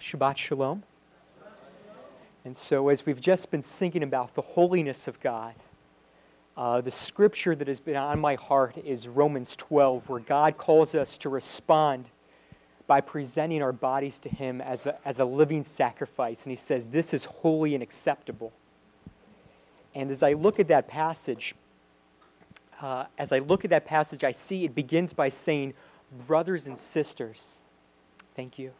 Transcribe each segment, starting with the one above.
Shabbat Shalom. And so, as we've just been thinking about the holiness of God, uh, the scripture that has been on my heart is Romans 12, where God calls us to respond by presenting our bodies to Him as a, as a living sacrifice. And He says, This is holy and acceptable. And as I look at that passage, uh, as I look at that passage, I see it begins by saying, Brothers and sisters, thank you.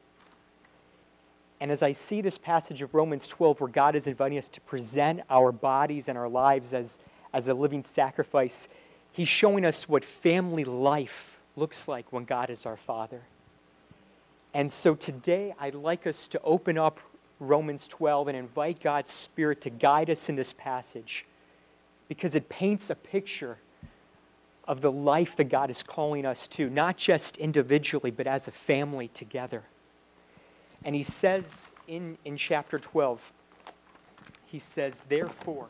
And as I see this passage of Romans 12, where God is inviting us to present our bodies and our lives as, as a living sacrifice, He's showing us what family life looks like when God is our Father. And so today, I'd like us to open up Romans 12 and invite God's Spirit to guide us in this passage because it paints a picture of the life that God is calling us to, not just individually, but as a family together. And he says in, in chapter 12, he says, Therefore,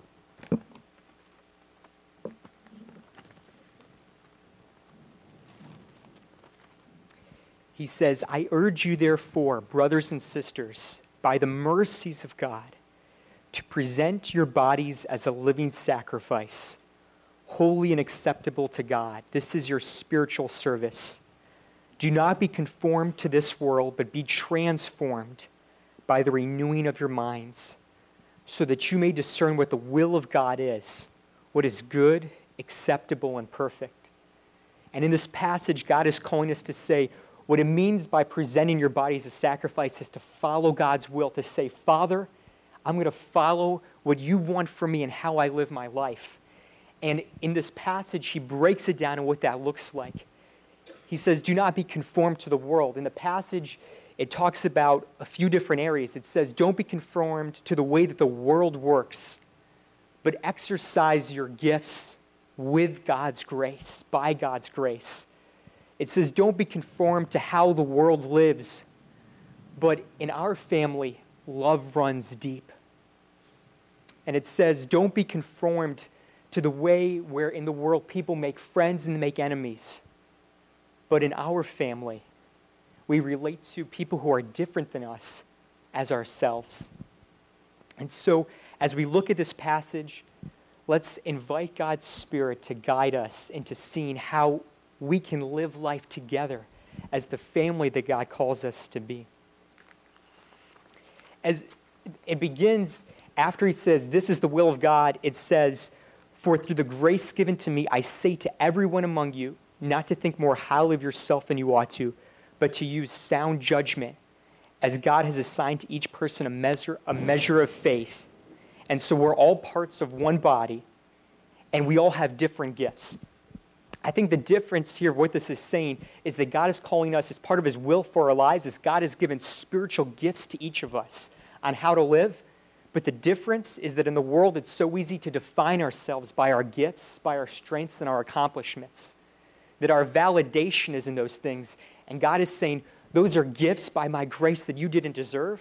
he says, I urge you, therefore, brothers and sisters, by the mercies of God, to present your bodies as a living sacrifice, holy and acceptable to God. This is your spiritual service. Do not be conformed to this world, but be transformed by the renewing of your minds, so that you may discern what the will of God is, what is good, acceptable, and perfect. And in this passage, God is calling us to say, what it means by presenting your body as a sacrifice is to follow God's will, to say, Father, I'm going to follow what you want for me and how I live my life. And in this passage, he breaks it down and what that looks like he says, Do not be conformed to the world. In the passage, it talks about a few different areas. It says, Don't be conformed to the way that the world works, but exercise your gifts with God's grace, by God's grace. It says, Don't be conformed to how the world lives, but in our family, love runs deep. And it says, Don't be conformed to the way where in the world people make friends and make enemies but in our family, we relate to people who are different than us as ourselves. And so, as we look at this passage, let's invite God's Spirit to guide us into seeing how we can live life together as the family that God calls us to be. As it begins, after he says, This is the will of God, it says, For through the grace given to me, I say to everyone among you, not to think more highly of yourself than you ought to, but to use sound judgment as God has assigned to each person a measure, a measure of faith. And so we're all parts of one body, and we all have different gifts. I think the difference here of what this is saying is that God is calling us as part of His will for our lives, as God has given spiritual gifts to each of us on how to live. But the difference is that in the world, it's so easy to define ourselves by our gifts, by our strengths, and our accomplishments that our validation is in those things. And God is saying, those are gifts by my grace that you didn't deserve.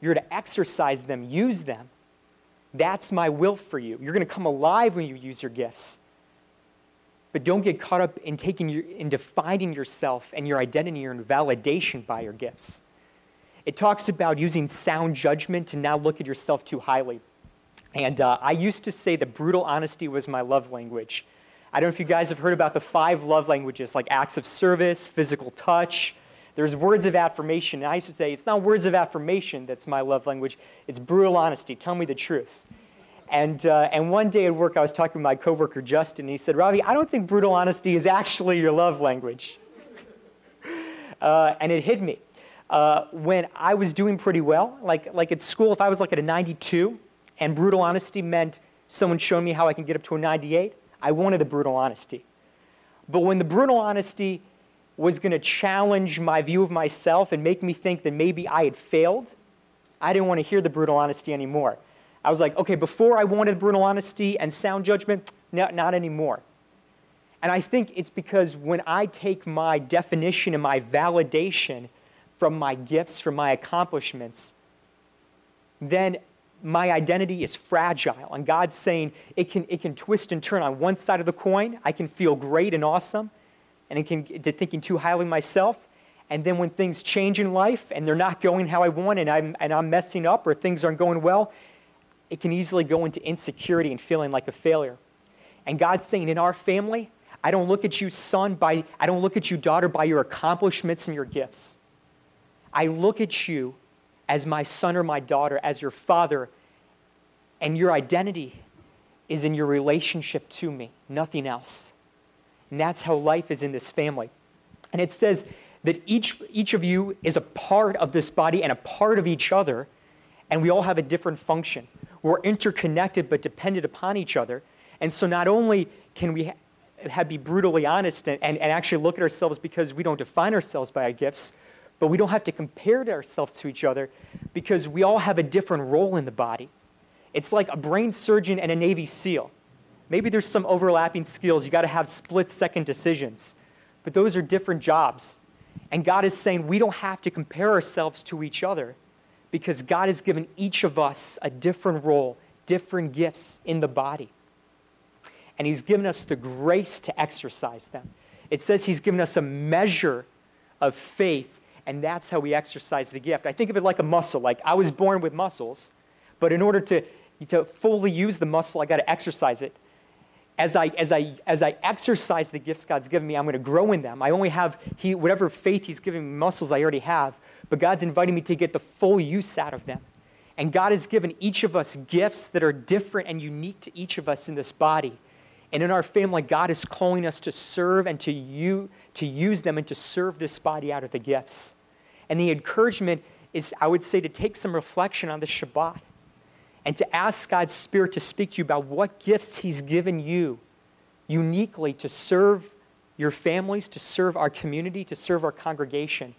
You're to exercise them, use them. That's my will for you. You're going to come alive when you use your gifts. But don't get caught up in taking your, in defining yourself and your identity and validation by your gifts. It talks about using sound judgment to not look at yourself too highly. And uh, I used to say that brutal honesty was my love language. I don't know if you guys have heard about the five love languages, like acts of service, physical touch. There's words of affirmation. And I used to say, it's not words of affirmation that's my love language, it's brutal honesty. Tell me the truth. And, uh, and one day at work, I was talking with my coworker, Justin, and he said, Ravi, I don't think brutal honesty is actually your love language. uh, and it hit me. Uh, when I was doing pretty well, like, like at school, if I was like at a 92, and brutal honesty meant someone showing me how I can get up to a 98, I wanted the brutal honesty. But when the brutal honesty was going to challenge my view of myself and make me think that maybe I had failed, I didn't want to hear the brutal honesty anymore. I was like, okay, before I wanted brutal honesty and sound judgment, no, not anymore. And I think it's because when I take my definition and my validation from my gifts, from my accomplishments, then my identity is fragile. And God's saying it can, it can twist and turn on one side of the coin. I can feel great and awesome, and it can get to thinking too highly of myself. And then when things change in life and they're not going how I want and I'm, and I'm messing up or things aren't going well, it can easily go into insecurity and feeling like a failure. And God's saying, in our family, I don't look at you, son, by, I don't look at you, daughter, by your accomplishments and your gifts. I look at you as my son or my daughter, as your father, and your identity is in your relationship to me, nothing else. And that's how life is in this family. And it says that each, each of you is a part of this body and a part of each other, and we all have a different function. We're interconnected but dependent upon each other. And so not only can we ha- be brutally honest and, and, and actually look at ourselves because we don't define ourselves by our gifts, but we don't have to compare ourselves to each other because we all have a different role in the body. It's like a brain surgeon and a Navy SEAL. Maybe there's some overlapping skills. You got to have split second decisions. But those are different jobs. And God is saying we don't have to compare ourselves to each other because God has given each of us a different role, different gifts in the body. And He's given us the grace to exercise them. It says He's given us a measure of faith, and that's how we exercise the gift. I think of it like a muscle. Like I was born with muscles, but in order to, to fully use the muscle, I got to exercise it as I, as, I, as I exercise the gifts God's given me, I'm going to grow in them. I only have he, whatever faith He's giving me, muscles I already have, but God's inviting me to get the full use out of them. And God has given each of us gifts that are different and unique to each of us in this body. And in our family, God is calling us to serve and to, you, to use them and to serve this body out of the gifts. And the encouragement is, I would say, to take some reflection on the Shabbat and to ask God's Spirit to speak to you about what gifts He's given you uniquely to serve your families, to serve our community, to serve our congregation.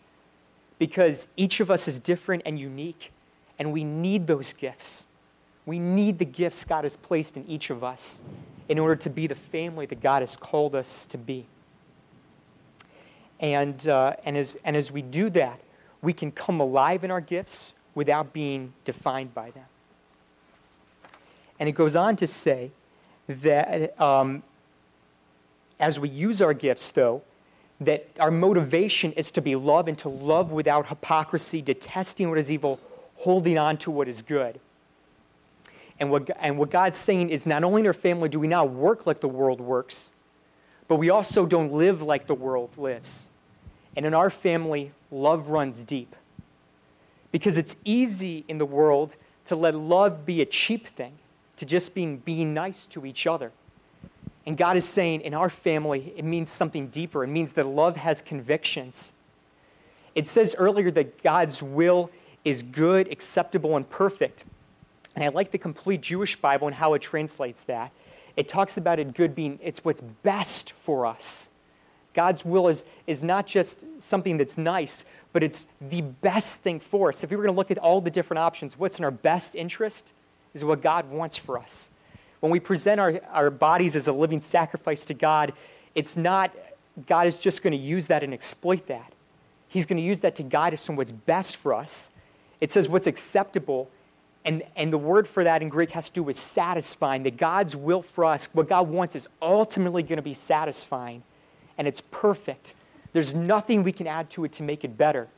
Because each of us is different and unique, and we need those gifts. We need the gifts God has placed in each of us in order to be the family that God has called us to be. And, uh, and, as, and as we do that, we can come alive in our gifts without being defined by them. And it goes on to say that um, as we use our gifts, though, that our motivation is to be love and to love without hypocrisy, detesting what is evil, holding on to what is good. And what, and what God's saying is not only in our family do we not work like the world works, but we also don't live like the world lives. And in our family, love runs deep. Because it's easy in the world to let love be a cheap thing to just being, being nice to each other. And God is saying in our family, it means something deeper. It means that love has convictions. It says earlier that God's will is good, acceptable, and perfect. And I like the complete Jewish Bible and how it translates that. It talks about it good being, it's what's best for us. God's will is, is not just something that's nice, but it's the best thing for us. If we were going to look at all the different options, what's in our best interest? is what God wants for us. When we present our, our bodies as a living sacrifice to God, it's not God is just going to use that and exploit that. He's going to use that to guide us in what's best for us. It says what's acceptable, and, and the word for that in Greek has to do with satisfying. That God's will for us, what God wants, is ultimately going to be satisfying, and it's perfect. There's nothing we can add to it to make it better.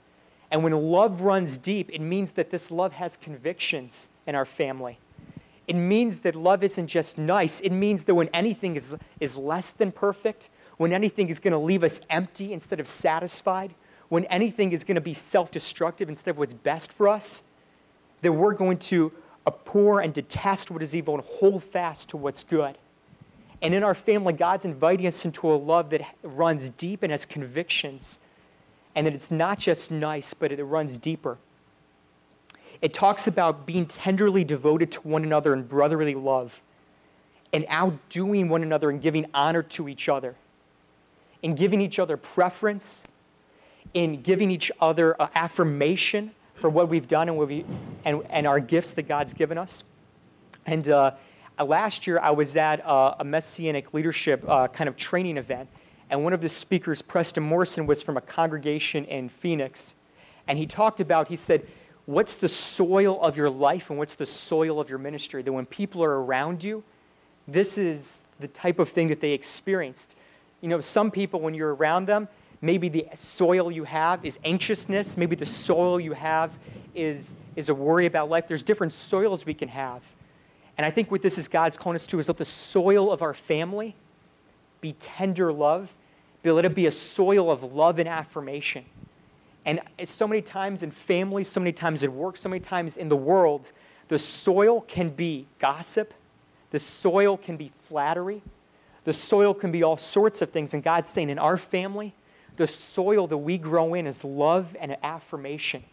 And when love runs deep, it means that this love has convictions in our family. It means that love isn't just nice. It means that when anything is, is less than perfect, when anything is going to leave us empty instead of satisfied, when anything is going to be self destructive instead of what's best for us, that we're going to abhor and detest what is evil and hold fast to what's good. And in our family, God's inviting us into a love that runs deep and has convictions and that it's not just nice, but it runs deeper. It talks about being tenderly devoted to one another in brotherly love and outdoing one another and giving honor to each other, in giving each other preference, in giving each other affirmation for what we've done and, what we, and, and our gifts that God's given us. And uh, last year, I was at a, a messianic leadership uh, kind of training event and one of the speakers, Preston Morrison, was from a congregation in Phoenix. And he talked about, he said, what's the soil of your life and what's the soil of your ministry? That when people are around you, this is the type of thing that they experienced. You know, some people, when you're around them, Maybe the soil you have is anxiousness. Maybe the soil you have is, is a worry about life. There's different soils we can have. And I think what this is God's calling us to is let the soil of our family be tender love, but let it be a soil of love and affirmation. And so many times in families, so many times at work, so many times in the world, the soil can be gossip, the soil can be flattery, the soil can be all sorts of things. And God's saying in our family, the soil that we grow in is love and affirmation.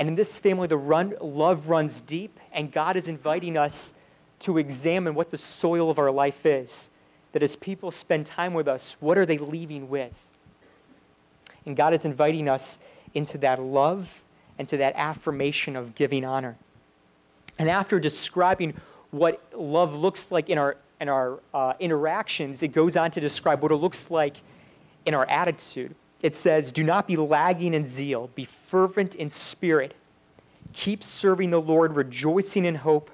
And in this family, the run, love runs deep, and God is inviting us to examine what the soil of our life is. That as people spend time with us, what are they leaving with? And God is inviting us into that love and to that affirmation of giving honor. And after describing what love looks like in our, in our uh, interactions, it goes on to describe what it looks like in our attitude. It says, Do not be lagging in zeal, be fervent in spirit, keep serving the Lord, rejoicing in hope,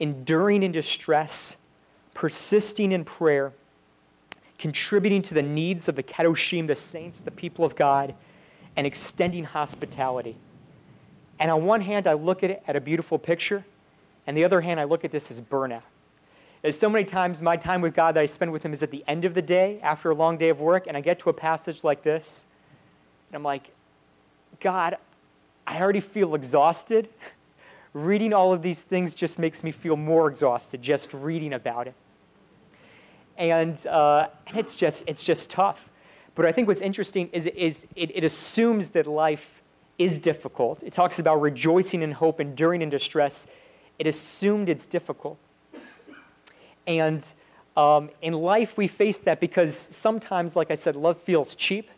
enduring in distress, persisting in prayer, contributing to the needs of the Kedoshim, the saints, the people of God, and extending hospitality. And on one hand, I look at it at a beautiful picture, and the other hand, I look at this as burnout. As so many times, my time with God that I spend with Him is at the end of the day, after a long day of work, and I get to a passage like this, and I'm like, God, I already feel exhausted. reading all of these things just makes me feel more exhausted, just reading about it. And, uh, and it's, just, it's just tough. But I think what's interesting is, is it, it assumes that life is difficult. It talks about rejoicing in hope, enduring in distress. It assumed it's difficult. And um, in life, we face that because sometimes, like I said, love feels cheap.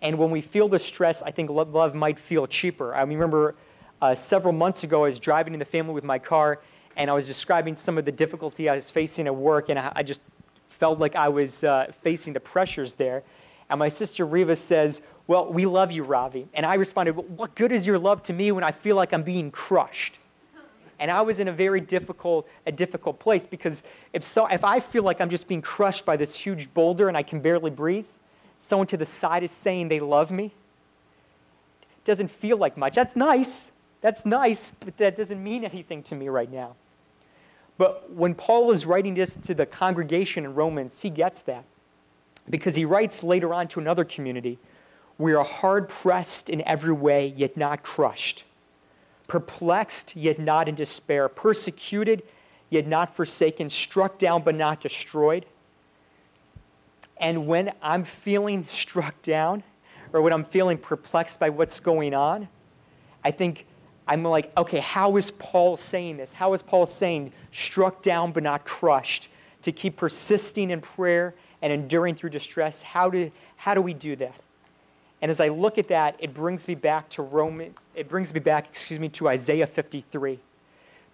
And when we feel the stress, I think love, love might feel cheaper. I remember uh, several months ago, I was driving in the family with my car, and I was describing some of the difficulty I was facing at work, and I, I just felt like I was uh, facing the pressures there. And my sister Riva says, Well, we love you, Ravi. And I responded, well, What good is your love to me when I feel like I'm being crushed? And I was in a very difficult, a difficult place because if, so, if I feel like I'm just being crushed by this huge boulder and I can barely breathe, someone to the side is saying they love me, it doesn't feel like much. That's nice. That's nice, but that doesn't mean anything to me right now. But when Paul is writing this to the congregation in Romans, he gets that. Because he writes later on to another community we are hard pressed in every way, yet not crushed, perplexed, yet not in despair, persecuted, yet not forsaken, struck down, but not destroyed. And when I'm feeling struck down, or when I'm feeling perplexed by what's going on, I think I'm like, okay, how is Paul saying this? How is Paul saying struck down but not crushed? To keep persisting in prayer and enduring through distress. How do, how do we do that? And as I look at that, it brings me back to Roman, it brings me back, excuse me, to Isaiah 53.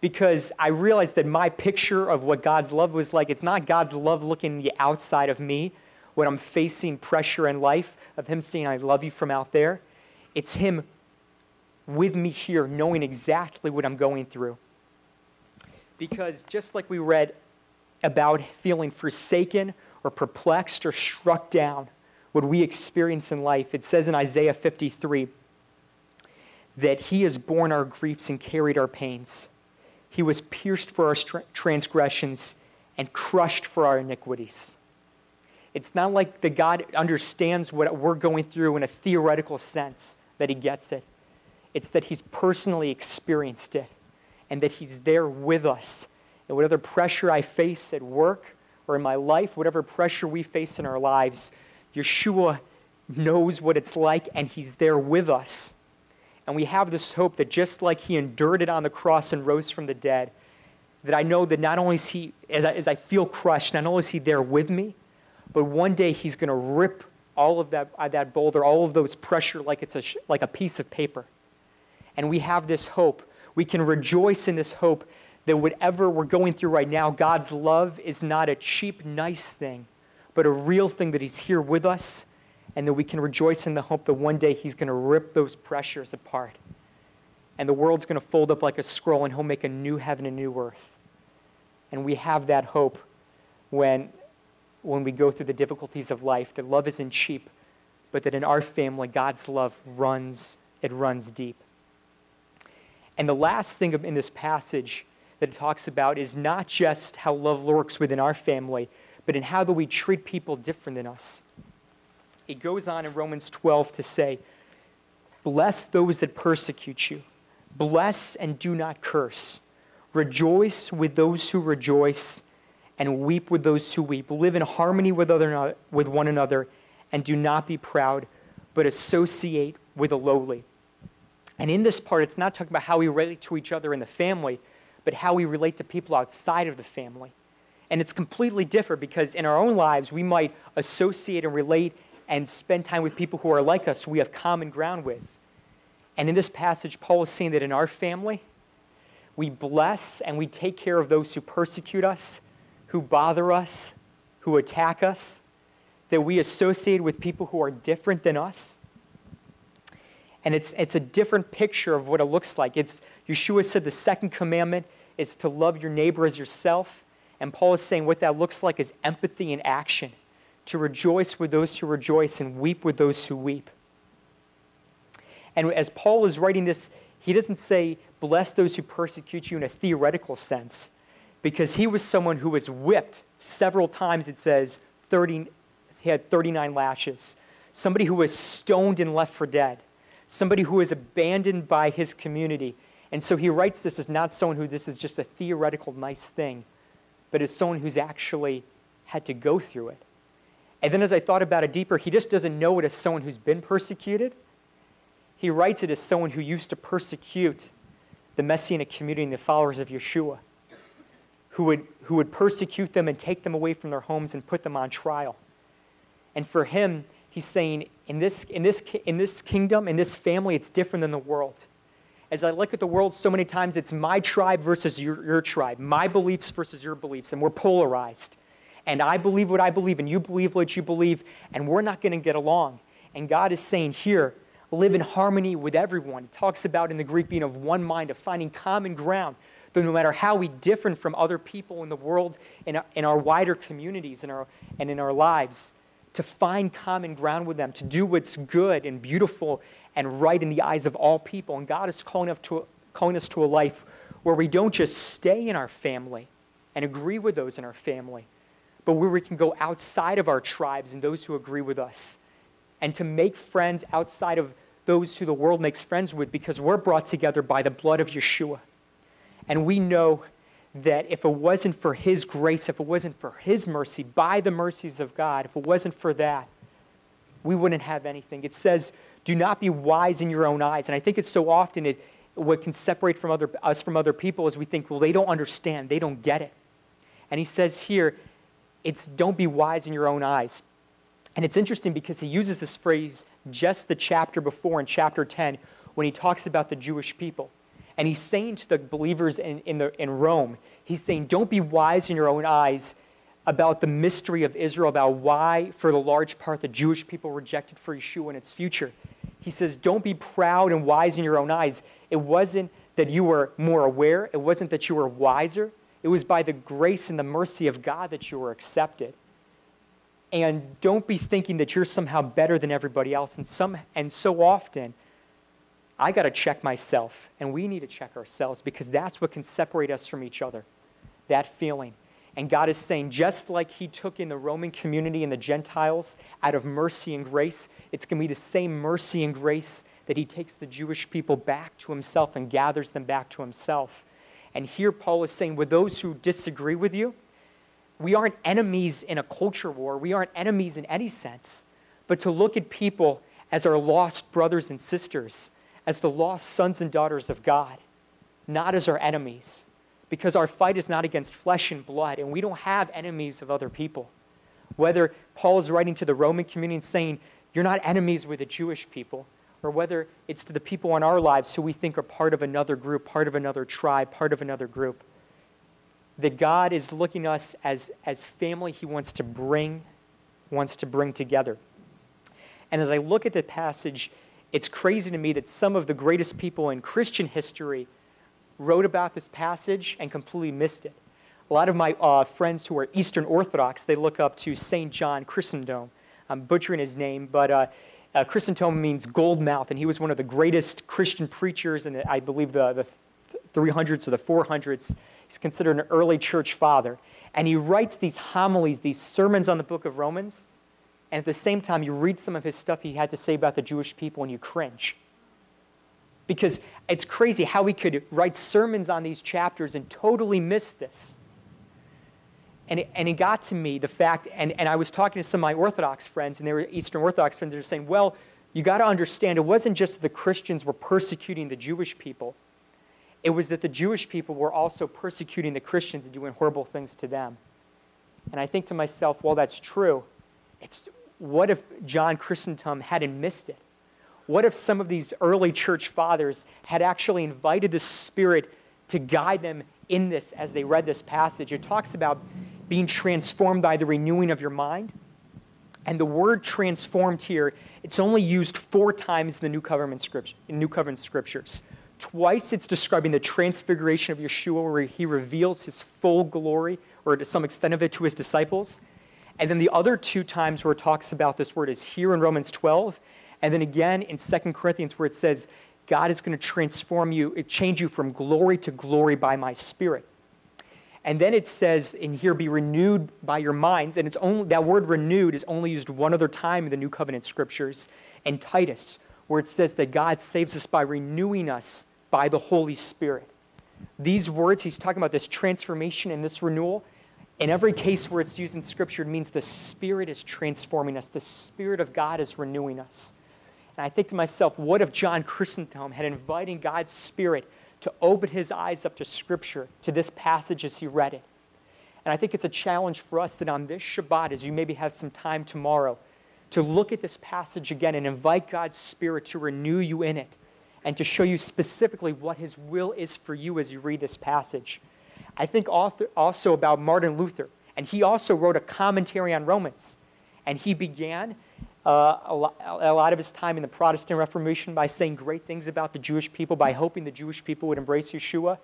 Because I realized that my picture of what God's love was like, it's not God's love looking the outside of me when I'm facing pressure in life, of Him saying, I love you from out there. It's Him with me here, knowing exactly what I'm going through. Because just like we read about feeling forsaken or perplexed or struck down, what we experience in life, it says in Isaiah 53 that He has borne our griefs and carried our pains. He was pierced for our transgressions and crushed for our iniquities. It's not like the God understands what we're going through in a theoretical sense that He gets it. It's that He's personally experienced it and that He's there with us. And whatever pressure I face at work or in my life, whatever pressure we face in our lives, Yeshua knows what it's like and He's there with us. And we have this hope that just like He endured it on the cross and rose from the dead, that I know that not only is He, as I, as I feel crushed, not only is He there with me, but one day He's going to rip all of that, uh, that boulder, all of those pressure like it's a, like a piece of paper and we have this hope. We can rejoice in this hope that whatever we're going through right now, God's love is not a cheap, nice thing, but a real thing that He's here with us, and that we can rejoice in the hope that one day He's going to rip those pressures apart. And the world's going to fold up like a scroll, and He'll make a new heaven and new earth. And we have that hope when, when we go through the difficulties of life, that love isn't cheap, but that in our family, God's love runs, it runs deep. And the last thing in this passage that it talks about is not just how love works within our family, but in how do we treat people different than us. It goes on in Romans 12 to say, Bless those that persecute you, bless and do not curse. Rejoice with those who rejoice, and weep with those who weep. Live in harmony with, other, with one another, and do not be proud, but associate with the lowly. And in this part, it's not talking about how we relate to each other in the family, but how we relate to people outside of the family. And it's completely different because in our own lives, we might associate and relate and spend time with people who are like us, we have common ground with. And in this passage, Paul is saying that in our family, we bless and we take care of those who persecute us, who bother us, who attack us, that we associate with people who are different than us. And it's, it's a different picture of what it looks like. It's, Yeshua said the second commandment is to love your neighbor as yourself. And Paul is saying what that looks like is empathy in action, to rejoice with those who rejoice and weep with those who weep. And as Paul is writing this, he doesn't say, bless those who persecute you in a theoretical sense, because he was someone who was whipped several times, it says, 30, he had 39 lashes. Somebody who was stoned and left for dead. Somebody who was abandoned by his community and so he writes this as not someone who this is just a theoretical nice thing, but as someone who's actually had to go through it. And then as I thought about it deeper, he just doesn't know it as someone who's been persecuted. He writes it as someone who used to persecute the Messianic community and the followers of Yeshua, who would, who would persecute them and take them away from their homes and put them on trial. And for him, he's saying, in this, in this, in this kingdom, in this family, it's different than the world as I look at the world so many times, it's my tribe versus your, your tribe, my beliefs versus your beliefs, and we're polarized. And I believe what I believe, and you believe what you believe, and we're not going to get along. And God is saying here, live in harmony with everyone. He talks about in the Greek being of one mind, of finding common ground. That no matter how we differ from other people in the world, in our, in our wider communities in our, and in our lives, to find common ground with them, to do what's good and beautiful and right in the eyes of all people. And God is calling us to, calling us to a life where we don't just stay in our family and agree with those in our family, but where we can go outside of our tribes and those who agree with us and to make friends outside of those who the world makes friends with because we're brought together by the blood of Yeshua. And we know that if it wasn't for His grace, if it wasn't for His mercy, by the mercies of God, if it wasn't for that, we wouldn't have anything. It says, do not be wise in your own eyes. And I think it's so often it, what can separate from other, us from other people is we think, well, they don't understand, they don't get it. And he says here, it's don't be wise in your own eyes. And it's interesting because he uses this phrase just the chapter before in chapter 10 when he talks about the Jewish people. And he's saying to the believers in, in, the, in Rome, he's saying, don't be wise in your own eyes about the mystery of Israel, about why, for the large part, the Jewish people rejected for Yeshua and its future. He says, Don't be proud and wise in your own eyes. It wasn't that you were more aware, it wasn't that you were wiser. It was by the grace and the mercy of God that you were accepted. And don't be thinking that you're somehow better than everybody else. And, some, and so often, I got to check myself, and we need to check ourselves because that's what can separate us from each other that feeling. And God is saying, just like He took in the Roman community and the Gentiles out of mercy and grace, it's going to be the same mercy and grace that He takes the Jewish people back to Himself and gathers them back to Himself. And here Paul is saying, with those who disagree with you, we aren't enemies in a culture war. We aren't enemies in any sense. But to look at people as our lost brothers and sisters, as the lost sons and daughters of God, not as our enemies because our fight is not against flesh and blood, and we don't have enemies of other people. Whether Paul is writing to the Roman community and saying, You're not enemies with the Jewish people, or whether it's to the people in our lives who we think are part of another group, part of another tribe, part of another group. That God is looking at us as, as family He wants to bring, wants to bring together. And as I look at the passage, it's crazy to me that some of the greatest people in Christian history wrote about this passage and completely missed it. A lot of my uh, friends who are Eastern Orthodox, they look up to St. John Chrysostom. I'm butchering his name, but uh, uh, Chrysostom means gold mouth, and he was one of the greatest Christian preachers in, the, I believe, the, the 300s or the 400s. He's considered an early church father. And he writes these homilies, these sermons on the book of Romans. And at the same time, you read some of his stuff he had to say about the Jewish people and you cringe. Because it's crazy how he could write sermons on these chapters and totally miss this. And it, and it got to me the fact, and, and I was talking to some of my Orthodox friends, and they were Eastern Orthodox friends, they were saying, well, you got to understand, it wasn't just the Christians were persecuting the Jewish people, it was that the Jewish people were also persecuting the Christians and doing horrible things to them. And I think to myself, well, that's true. It's, what if John Chrysostom hadn't missed it? What if some of these early church fathers had actually invited the Spirit to guide them in this as they read this passage? It talks about being transformed by the renewing of your mind. And the word transformed here, it's only used four times in the New Covenant, scripture, in New Covenant scriptures. Twice it's describing the transfiguration of Yeshua, where he reveals his full glory, or to some extent of it, to his disciples. And then the other two times where it talks about this word is here in Romans 12, and then again in 2 Corinthians, where it says, God is going to transform you, uh, change you from glory to glory by my spirit. And then it says in here, be renewed by your minds. And it's only that word renewed is only used one other time in the New Covenant scriptures, in Titus, where it says that God saves us by renewing us by the Holy Spirit. These words, he's talking about this transformation and this renewal. In every case where it's used in Scripture, it means the Spirit is transforming us, the Spirit of God is renewing us. And I think to myself, what if John Chrysostom had invited God's Spirit to open his eyes up to Scripture, to this passage as he read it? And I think it's a challenge for us that on this Shabbat, as you maybe have some time tomorrow, to look at this passage again and invite God's Spirit to renew you in it and to show you specifically what his will is for you as you read this passage. I think also about Martin Luther, and he also wrote a commentary on Romans. And he began uh, a, lot, of his time in the Protestant Reformation by saying great things about the Jewish people, by hoping the Jewish people would embrace Yeshua.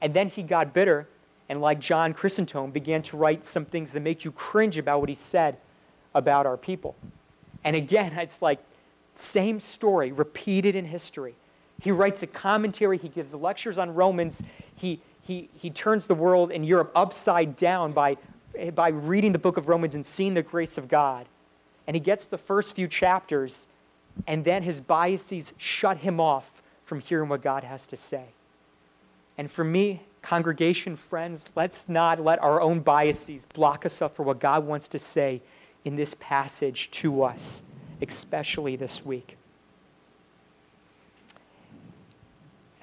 And then he got bitter, and like John Chrysostom, began to write some things that make you cringe about what he said about our people. And again, it's like same story repeated in history. He writes a commentary, he gives lectures on Romans, he, he, he turns the world in Europe upside down by, by reading the book of Romans and seeing the grace of God. And he gets the first few chapters, and then his biases shut him off from hearing what God has to say. And for me, congregation friends, let's not let our own biases block us up for what God wants to say in this passage to us, especially this week.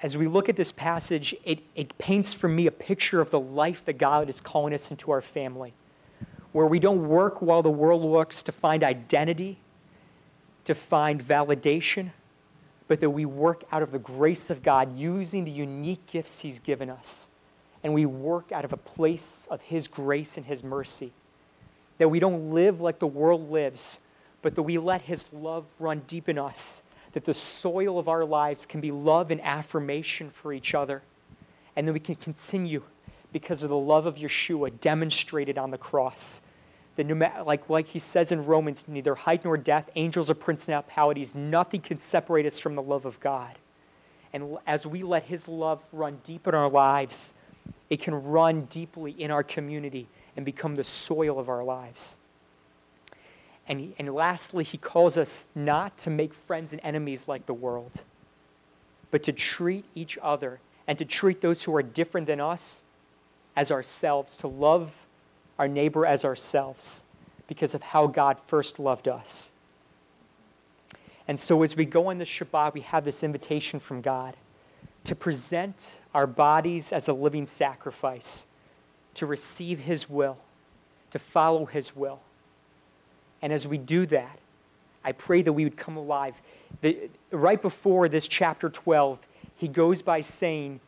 as we look at this passage, it, it paints for me a picture of the life that God is calling us into our family, where we don't work while the world works to find identity, to find validation, but that we work out of the grace of God using the unique gifts He's given us. And we work out of a place of His grace and His mercy. That we don't live like the world lives, but that we let His love run deep in us that the soil of our lives can be love and affirmation for each other. And then we can continue because of the love of Yeshua demonstrated on the cross. That no matter, like, like he says in Romans, neither height nor depth, angels or principalities, nothing can separate us from the love of God. And as we let his love run deep in our lives, it can run deeply in our community and become the soil of our lives. And, and lastly, he calls us not to make friends and enemies like the world, but to treat each other and to treat those who are different than us as ourselves, to love our neighbor as ourselves because of how God first loved us. And so as we go on the Shabbat, we have this invitation from God to present our bodies as a living sacrifice, to receive His will, to follow His will. And as we do that, I pray that we would come alive. The, right before this chapter 12, he goes by saying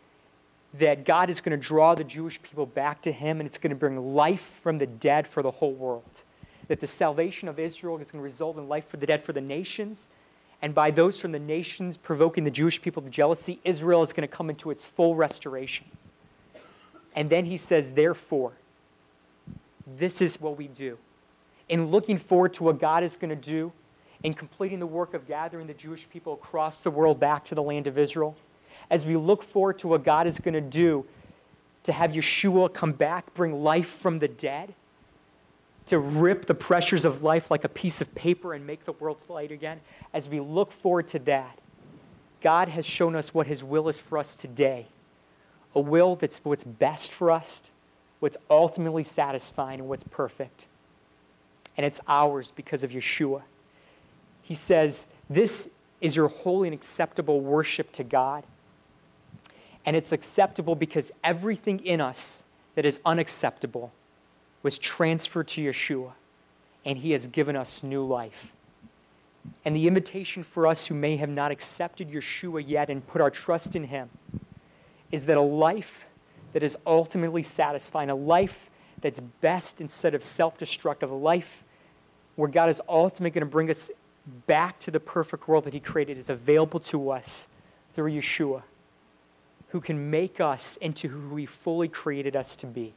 that God is going to draw the Jewish people back to him and it's going to bring life from the dead for the whole world. That the salvation of Israel is going to result in life for the dead for the nations. And by those from the nations provoking the Jewish people to jealousy, Israel is going to come into its full restoration. And then he says, therefore, this is what we do in looking forward to what God is going to do, in completing the work of gathering the Jewish people across the world back to the land of Israel, as we look forward to what God is going to do to have Yeshua come back, bring life from the dead, to rip the pressures of life like a piece of paper and make the world light again, as we look forward to that, God has shown us what His will is for us today a will that's what's best for us, what's ultimately satisfying, and what's perfect. And it's ours because of Yeshua. He says, This is your holy and acceptable worship to God. And it's acceptable because everything in us that is unacceptable was transferred to Yeshua, and he has given us new life. And the invitation for us who may have not accepted Yeshua yet and put our trust in him is that a life that is ultimately satisfying, a life that's best instead of self destructive, a life where God is ultimately going to bring us back to the perfect world that He created is available to us through Yeshua who can make us into who He fully created us to be.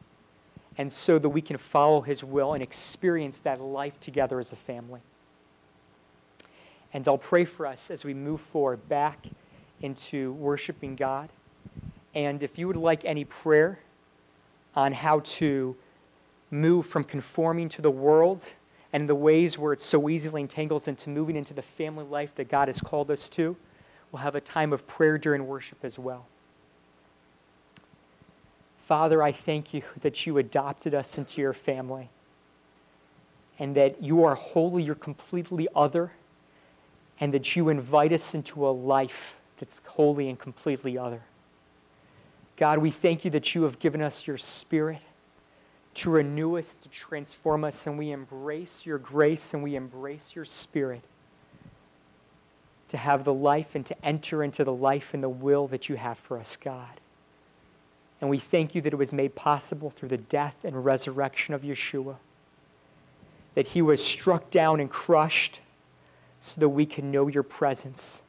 And so that we can follow His will and experience that life together as a family. And I'll pray for us as we move forward back into worshiping God. And if you would like any prayer on how to move from conforming to the world and the ways where it so easily entangles into moving into the family life that God has called us to, we'll have a time of prayer during worship as well. Father, I thank you that you adopted us into your family and that you are holy, you're completely other, and that you invite us into a life that's holy and completely other. God, we thank you that you have given us your spirit to renew us, to transform us, and we embrace your grace and we embrace your spirit to have the life and to enter into the life and the will that you have for us, God. And we thank you that it was made possible through the death and resurrection of Yeshua. That he was struck down and crushed so that we can know your presence.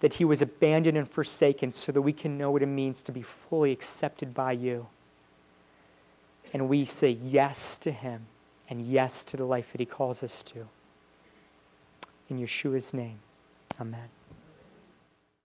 That he was abandoned and forsaken so that we can know what it means to be fully accepted by you. And we say yes to him and yes to the life that he calls us to. In Yeshua's name, amen.